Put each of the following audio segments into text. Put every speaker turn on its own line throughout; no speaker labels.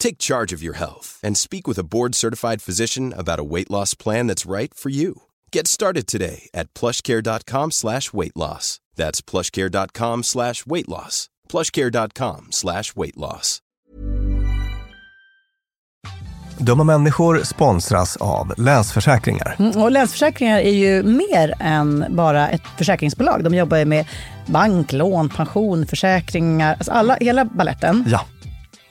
Take charge of your health and speak with a board-certified physician about a weight loss plan that's right for you. Get started today at plushcare.com slash weight loss. That's plushcare.com slash weight loss. plushcare.com slash weight loss.
Dumma människor sponsras av Länsförsäkringar.
Mm, och Länsförsäkringar är ju mer än bara ett försäkringsbolag. De jobbar ju med bank, lån, pension, försäkringar, alltså alla, hela balletten.
Ja.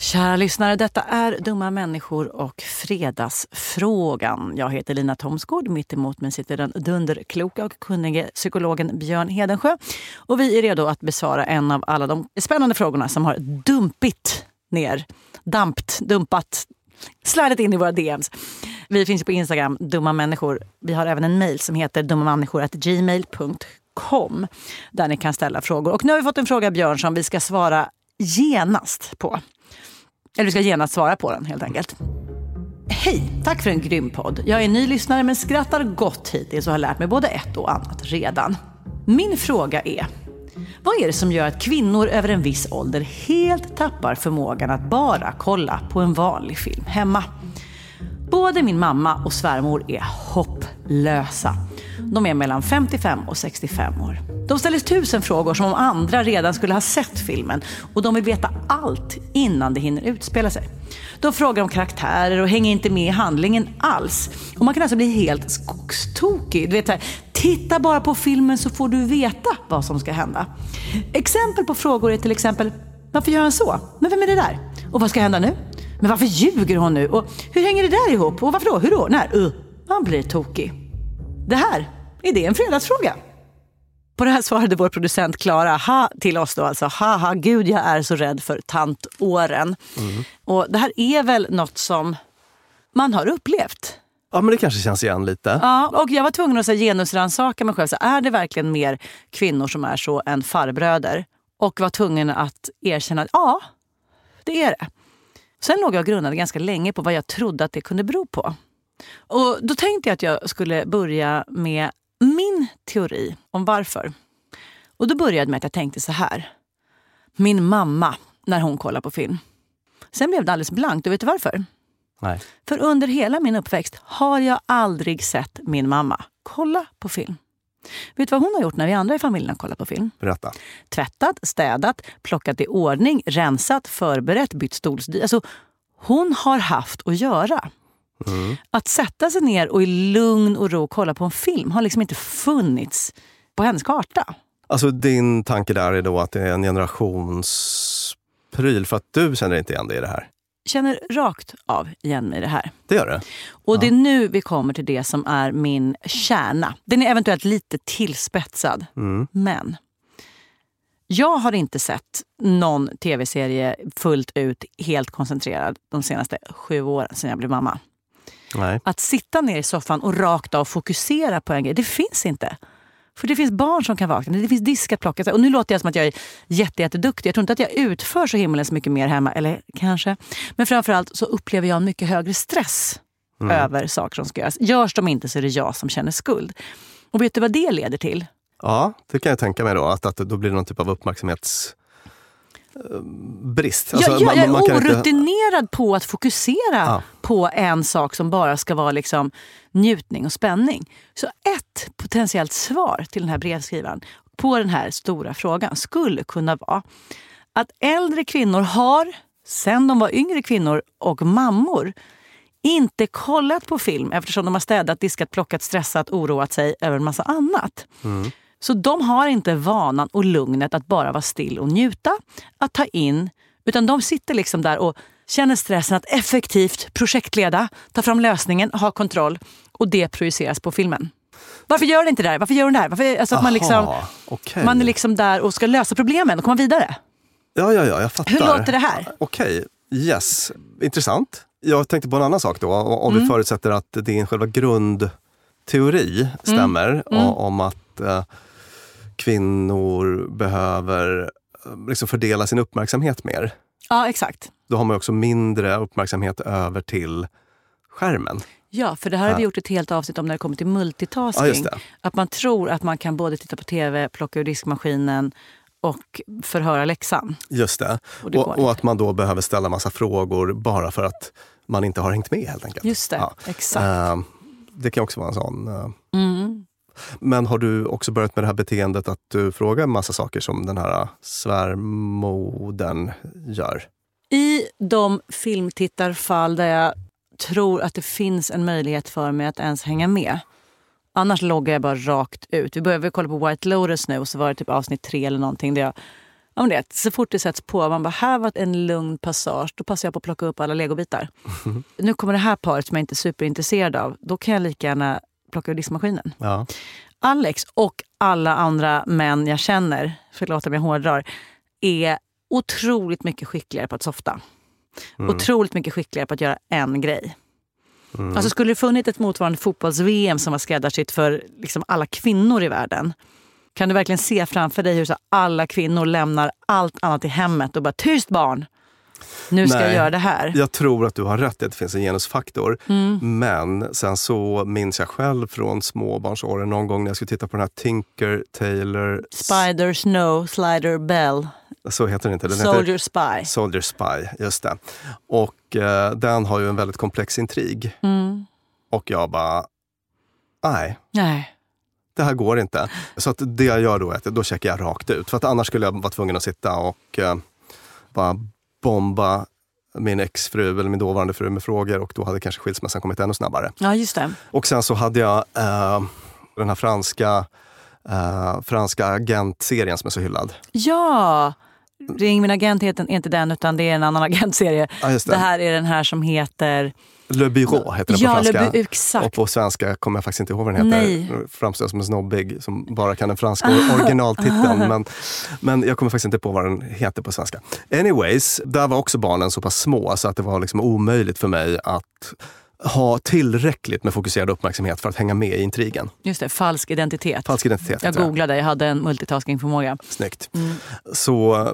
Kära lyssnare, detta är Dumma människor och Fredagsfrågan. Jag heter Lina Thomsgård. Mitt emot mig sitter den dunderkloka och kunnige psykologen Björn Hedensjö. Och vi är redo att besvara en av alla de spännande frågorna som har dumpit ner, dampt, dumpat, slidat in i våra DMs. Vi finns på Instagram, Dumma människor. Vi har även en mejl som heter dummamänniskor.gmail.com där ni kan ställa frågor. Och nu har vi fått en fråga, Björn, som vi ska svara genast på. Eller du ska genast svara på den helt enkelt. Hej! Tack för en grym podd. Jag är ny lyssnare men skrattar gott hittills och har lärt mig både ett och annat redan. Min fråga är, vad är det som gör att kvinnor över en viss ålder helt tappar förmågan att bara kolla på en vanlig film hemma? Både min mamma och svärmor är hopplösa. De är mellan 55 och 65 år. De ställer tusen frågor som om andra redan skulle ha sett filmen och de vill veta allt innan det hinner utspela sig. De frågar om karaktärer och hänger inte med i handlingen alls. Och man kan alltså bli helt skogstokig. Du vet, här, titta bara på filmen så får du veta vad som ska hända. Exempel på frågor är till exempel, varför gör han så? Men vem är det där? Och vad ska hända nu? Men varför ljuger hon nu? Och hur hänger det där ihop? Och varför då? Hur då? När? Uh, man blir tokig. Det här, är det en fredagsfråga? På det här svarade vår producent Klara ha, till oss då alltså. Haha, gud jag är så rädd för tantåren. Mm. Och det här är väl något som man har upplevt.
Ja, men det kanske känns igen lite.
Ja, och jag var tvungen att genusrannsaka mig själv. Så är det verkligen mer kvinnor som är så än farbröder? Och var tvungen att erkänna att ja, det är det. Sen låg jag och grunnade ganska länge på vad jag trodde att det kunde bero på. Och Då tänkte jag att jag skulle börja med min teori om varför. Och Då började jag med att jag tänkte så här. Min mamma, när hon kollar på film. Sen blev det alldeles blankt. Och vet du varför?
Nej.
För under hela min uppväxt har jag aldrig sett min mamma kolla på film. Vet du vad hon har gjort när vi andra i familjen har kollat på film?
Berätta.
Tvättat, städat, plockat i ordning, rensat, förberett, bytt stolsdyr. Alltså, hon har haft att göra. Mm. Att sätta sig ner och i lugn och ro kolla på en film har liksom inte funnits på hennes karta.
Alltså din tanke där är då att det är en generationspryl för att du känner inte igen dig i det här?
känner rakt av igen mig i det här.
Det gör det?
Och ja. det är nu vi kommer till det som är min kärna. Den är eventuellt lite tillspetsad, mm. men jag har inte sett någon tv-serie fullt ut, helt koncentrerad de senaste sju åren sedan jag blev mamma.
Nej.
Att sitta ner i soffan och rakt av fokusera på en grej, det finns inte. För det finns barn som kan vakna, det finns disk att plocka. Och nu låter jag som att jag är jätteduktig. Jag tror inte att jag utför så himmelens mycket mer hemma. Eller kanske. Men framförallt så upplever jag en mycket högre stress mm. över saker som ska göras. Görs de inte så är det jag som känner skuld. Och vet du vad det leder till?
Ja, det kan jag tänka mig då. Att, att då blir det någon typ av uppmärksamhets brist.
Alltså, ja, ja, jag är man, man orutinerad inte... på att fokusera ja. på en sak som bara ska vara liksom njutning och spänning. Så ett potentiellt svar till den här brevskrivaren på den här stora frågan skulle kunna vara att äldre kvinnor har, sen de var yngre kvinnor och mammor, inte kollat på film eftersom de har städat, diskat, plockat, stressat, oroat sig över en massa annat. Mm. Så de har inte vanan och lugnet att bara vara still och njuta, att ta in. Utan de sitter liksom där och känner stressen att effektivt projektleda, ta fram lösningen, ha kontroll. Och det projiceras på filmen. Varför gör den inte det där? Varför gör den det här? Varför, alltså att man, liksom,
okay.
man är liksom där och ska lösa problemen och komma vidare.
Ja, ja, ja, jag fattar.
Hur låter det här?
Okej, okay. yes. Intressant. Jag tänkte på en annan sak då. Om mm. vi förutsätter att din själva grundteori stämmer mm. Mm. om att uh, kvinnor behöver eh, liksom fördela sin uppmärksamhet mer.
Ja, exakt.
Då har man också mindre uppmärksamhet över till skärmen.
Ja, för det här har vi gjort ett helt avsnitt om när det kommer till multitasking.
Ja,
att man tror att man kan både titta på tv, plocka ur diskmaskinen och förhöra läxan.
Just det. Och, det och, och att man då behöver ställa massa frågor bara för att man inte har hängt med helt enkelt.
Just det, ja. exakt. Uh,
det kan också vara en sån... Uh, mm. Men har du också börjat med det här beteendet att du frågar en massa saker som den här svärmodern gör?
I de filmtittarfall där jag tror att det finns en möjlighet för mig att ens hänga med. Annars loggar jag bara rakt ut. Vi började kolla på White Lotus nu och så var det typ avsnitt tre eller någonting där jag Ja, men det, så fort det sätts på, man bara, här var en lugn passage, då passar jag på att plocka upp alla legobitar. nu kommer det här paret som jag inte är superintresserad av. Då kan jag lika gärna plocka ur diskmaskinen.
Ja.
Alex och alla andra män jag känner, förlåt om jag hårdrar, är otroligt mycket skickligare på att softa. Mm. Otroligt mycket skickligare på att göra en grej. Mm. Alltså skulle det funnits ett motsvarande fotbolls-VM som var skräddarsytt för liksom alla kvinnor i världen Kan du verkligen se framför dig hur så alla kvinnor lämnar allt annat i hemmet och bara tyst barn, nu ska
Nej.
jag göra det här.
Jag tror att du har rätt i att det finns en genusfaktor.
Mm.
Men sen så minns jag själv från småbarnsåren någon gång när jag skulle titta på den här Tinker Taylor...
Spider, Snow, Slider, Bell,
Så heter den inte. Den
Soldier Spy.
Soldier Spy, just det. Och eh, den har ju en väldigt komplex intrig.
Mm.
Och jag bara, nej.
Nej.
det här går inte. Så att det jag gör då är att då checkar jag rakt ut. För att annars skulle jag vara tvungen att sitta och eh, bara bomba min exfru eller min dåvarande fru med frågor och då hade kanske skilsmässan kommit ännu snabbare.
Ja, just det.
Och sen så hade jag eh, den här franska, eh, franska agentserien som är så hyllad.
Ja! Ring min agent heter inte den, utan det är en annan agentserie.
Ja, det.
Det här är den här som heter...
Le Bureau heter den på
Ja, Le
franska.
Bu- exakt.
Och på svenska kommer jag faktiskt inte ihåg vad den heter.
Nej.
Framstår som en snobbig som bara kan den franska originaltiteln. men, men jag kommer faktiskt inte på vad den heter på svenska. Anyways, där var också barnen så pass små så att det var liksom omöjligt för mig att ha tillräckligt med fokuserad uppmärksamhet för att hänga med i intrigen.
Just det, falsk identitet.
Falsk identitet.
jag googlade, jag hade en multitaskingförmåga.
Snyggt.
Mm.
Så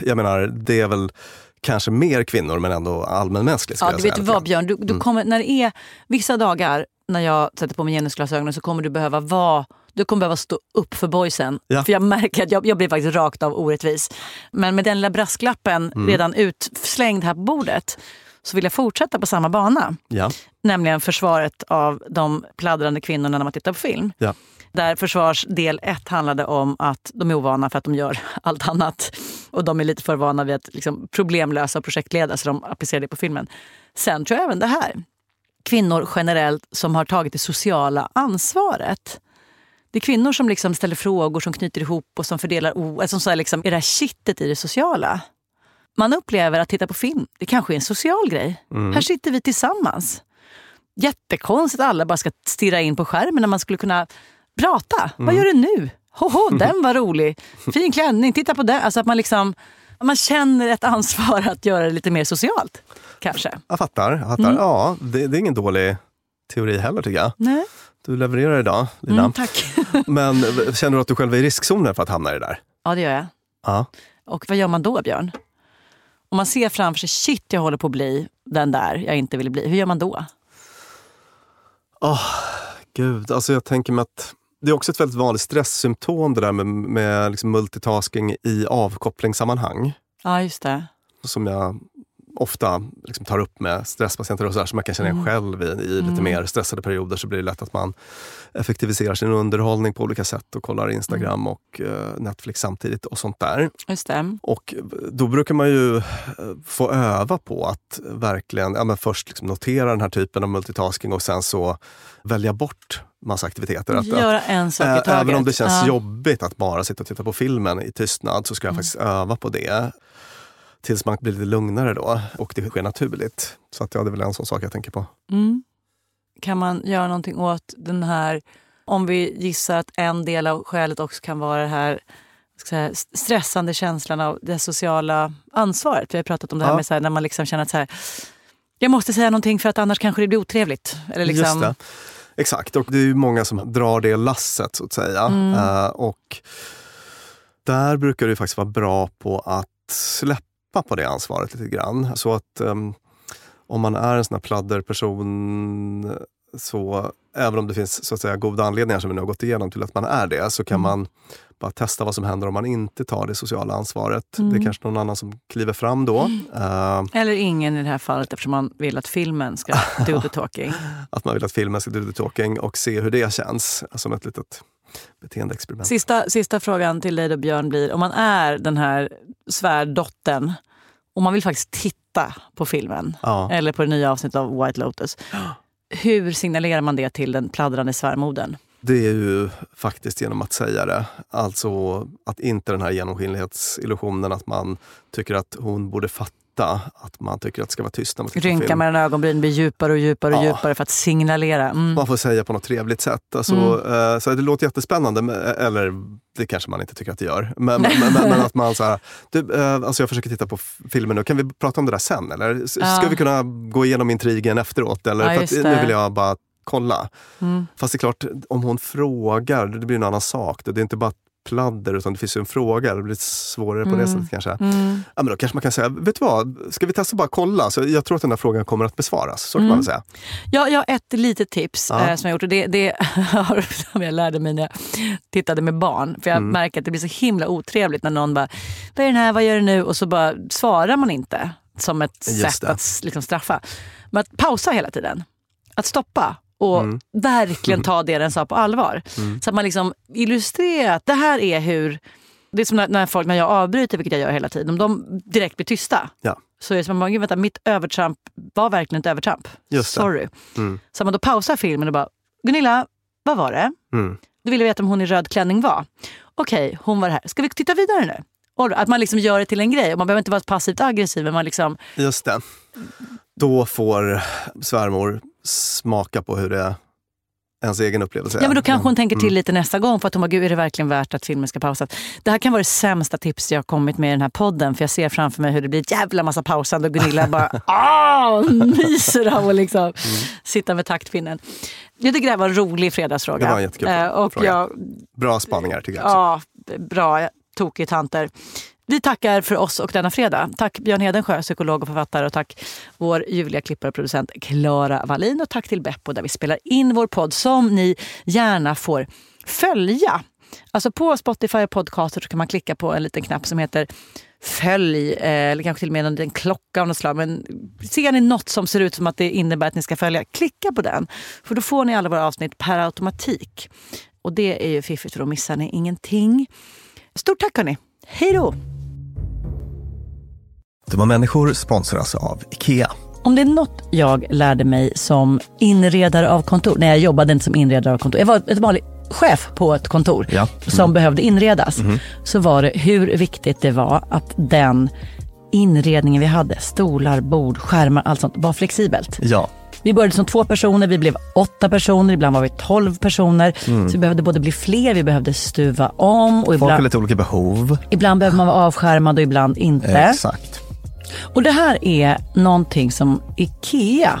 jag menar, det är väl kanske mer kvinnor men ändå allmänmänskligt. skulle
Ja, du vet vad. Björn, du, du
Mm.
kommer, när det är vissa dagar när jag sätter på mig genusglasögonen så kommer du behöva vara du kommer behöva stå upp för boysen.
Ja.
För jag märker att jag, jag blir faktiskt rakt av orättvis. Men med den lilla brasklappen
Mm.
redan utslängd här på bordet så vill jag fortsätta på samma bana.
Ja.
Nämligen försvaret av de pladdrande kvinnorna när man tittar på film.
Ja.
Där försvarsdel ett handlade om att de är ovana för att de gör allt annat. Och de är lite för vana vid att liksom, problemlösa och projektleda så de applicerar det på filmen. Sen tror jag även det här. Kvinnor generellt som har tagit det sociala ansvaret. Det är kvinnor som liksom ställer frågor, som knyter ihop och som fördelar ord. Som så här liksom, är det här kittet i det sociala. Man upplever att titta på film, det kanske är en social grej. Här sitter vi tillsammans. Jättekonstigt att alla bara ska stirra in på skärmen när man skulle kunna prata. Vad gör du nu? Hoho, den var rolig. Fin klänning, titta på den. Alltså att man liksom man känner ett ansvar att göra det lite mer socialt. Kanske.
Jag fattar. Jag fattar.
Mm.
Ja, det, det är ingen dålig teori heller tycker jag.
Nej.
Du levererar idag, Lina.
Mm, tack.
Men känner du att du själv är i riskzonen för att hamna i det där?
Ja, det gör jag.
Ja.
Och vad gör man då, Björn? Om man ser framför sig, shit, jag håller på att bli den där jag inte ville bli. Hur gör man då?
Åh, gud. Alltså jag tänker mig att det är också ett väldigt vanligt stresssymptom det där med, med liksom multitasking i avkopplingssammanhang.
Ja, just det.
Som jag ofta liksom tar upp med stresspatienter och så där, som man kan känna igen själv i, i lite mer stressade perioder så blir det lätt att man effektiviserar sin underhållning på olika sätt och kollar Instagram och eh, Netflix samtidigt och sånt där.
Just det.
Och då brukar man ju eh, få öva på att verkligen ja, men först liksom notera den här typen av multitasking och sen så välja bort massa aktiviteter. Att,
Göra en sak i
Ä-
taget.
Även om det känns
Ja.
jobbigt att bara sitta och titta på filmen i tystnad så ska jag
Mm.
faktiskt öva på det. Tills man blir lite lugnare då och det sker naturligt. Så att, ja, det är väl en sån sak jag tänker på.
Mm. Kan man göra någonting åt den här, om vi gissar att en del av skälet också kan vara det här säga, stressande känslan av det sociala ansvaret. Vi har pratat om det här
Ja.
med så här, när man liksom känner att så här, jag måste säga någonting för att annars kanske det blir otrevligt. Eller liksom.
Exakt, och det är ju många som drar det lasset så att säga.
Mm.
Eh, och där brukar ju faktiskt vara bra på att släppa på det ansvaret lite grann. Så att ehm, om man är en sån här pladderperson så även om det finns så att säga goda anledningar som vi nu har gått igenom till att man är det så kan man bara testa vad som händer om man inte tar det sociala ansvaret. Det är kanske någon annan som kliver fram då. Eh,
Eller ingen i det här fallet eftersom man vill att filmen ska do the talking.
att man vill att filmen ska do the talking och se hur det känns som ett litet beteendeexperiment.
Sista, sista frågan till dig då Björn blir, om man är den här svärdottern och man vill faktiskt titta på filmen
Ja.
eller på det nya avsnittet av White Lotus. Hur signalerar man det till den pladdrande svärmodern?
Det är ju faktiskt genom att säga det. Alltså att inte den här genomskinlighetsillusionen att man tycker att hon borde fatta att man tycker att det ska vara tyst när man tittar
Rynka
film.
mellan ögonbrynen blir djupare och djupare och
Ja.
djupare för att signalera. Mm.
Man får säga på något trevligt sätt. Alltså,
Mm.
eh, så det låter jättespännande, men- eller det kanske man inte tycker att det gör. Men, men, men, men att man så här, du, eh, alltså jag försöker titta på filmen nu, kan vi prata om det där sen? Eller S-
Ja.
ska vi kunna gå igenom intrigen efteråt? Eller,
Ja,
för att, nu vill jag bara kolla.
Mm.
Fast det är klart, om hon frågar, det blir en annan sak. Det är inte bara pladder utan det finns ju en fråga. Det blir svårare på det sättet kanske.
Mm.
Ja, men då kanske man kan säga, vet du vad, ska vi testa att bara kolla? Så jag tror att den här frågan kommer att besvaras. Så kan man väl säga.
Ja, jag har ett litet tips
Ja.
eh, som jag gjort. Och det, det har- som jag lärde mig när jag tittade med barn. För jag
Mm.
märker att det blir så himla otrevligt när någon bara, vad är den här, vad gör du nu? Och så bara svarar man inte som ett
Just
sätt
det.
att liksom, straffa. Men att pausa hela tiden. Att stoppa och
Mm.
verkligen ta det den sa på allvar. Så att man liksom illustrerar att det här är hur det är som när, när folk, när jag avbryter, vilket jag gör hela tiden, om de direkt blir tysta.
Ja.
Så är det som att, gud vänta, mitt övertramp var verkligen ett övertramp.
Just.
Sorry.
Mm.
Så man då pausar filmen och bara, Gunilla, vad var det?
Mm.
Du ville veta om hon i röd klänning var. Okej, hon var här. Ska vi titta vidare nu? Och Att man liksom gör det till en grej. Och man behöver inte vara passivt aggressiv. Men man liksom,
Just det. Då får svärmor smaka på hur det är ens egen upplevelse
ja, men då kanske hon tänker till
Mm.
lite nästa gång för att hon bara, gud är det verkligen värt att filmen ska pausas? Det här kan vara det sämsta tips jag har kommit med i den här podden. För jag ser framför mig hur det blir ett jävla massa pausande och Gunilla bara ah, myser av att liksom
Mm.
sitta med taktpinnen. Jag tycker det här var en rolig fredagsfråga.
Det var en jättekul
Eh, och
fråga.
jag
Bra spaningar tycker jag också.
Ja, bra. Tokiga tanter. Vi tackar för oss och denna fredag. Tack Björn Hedensjö, psykolog och författare. Och tack vår ljuvliga klippare och producent Klara Wallin. Och tack till Beppo där vi spelar in vår podd som ni gärna får följa. Alltså på Spotify och podcaster så kan man klicka på en liten knapp som heter följ, eh, eller kanske till och med en liten klocka av något slag. Men ser ni något som ser ut som att det innebär att ni ska följa, klicka på den. För då får ni alla våra avsnitt per automatik. Och det är ju fiffigt för då missar ni ingenting. Stort tack hörni. Hej då!
Dumma människor sponsras av IKEA.
Om det är något jag lärde mig som inredare av kontor, när jag jobbade inte som inredare av kontor, jag var ett vanlig chef på ett kontor
Ja.
som behövde inredas, så var det hur viktigt det var att den inredningen vi hade, stolar, bord, skärmar, allt sånt, var flexibelt.
Ja.
Vi började som två personer, vi blev åtta personer, ibland var vi tolv personer. Så vi behövde både bli fler, vi behövde stuva om och
Folk har
ibland,
lite olika behov.
ibland behöver man vara avskärmad och ibland inte.
Exakt.
Och det här är någonting som IKEA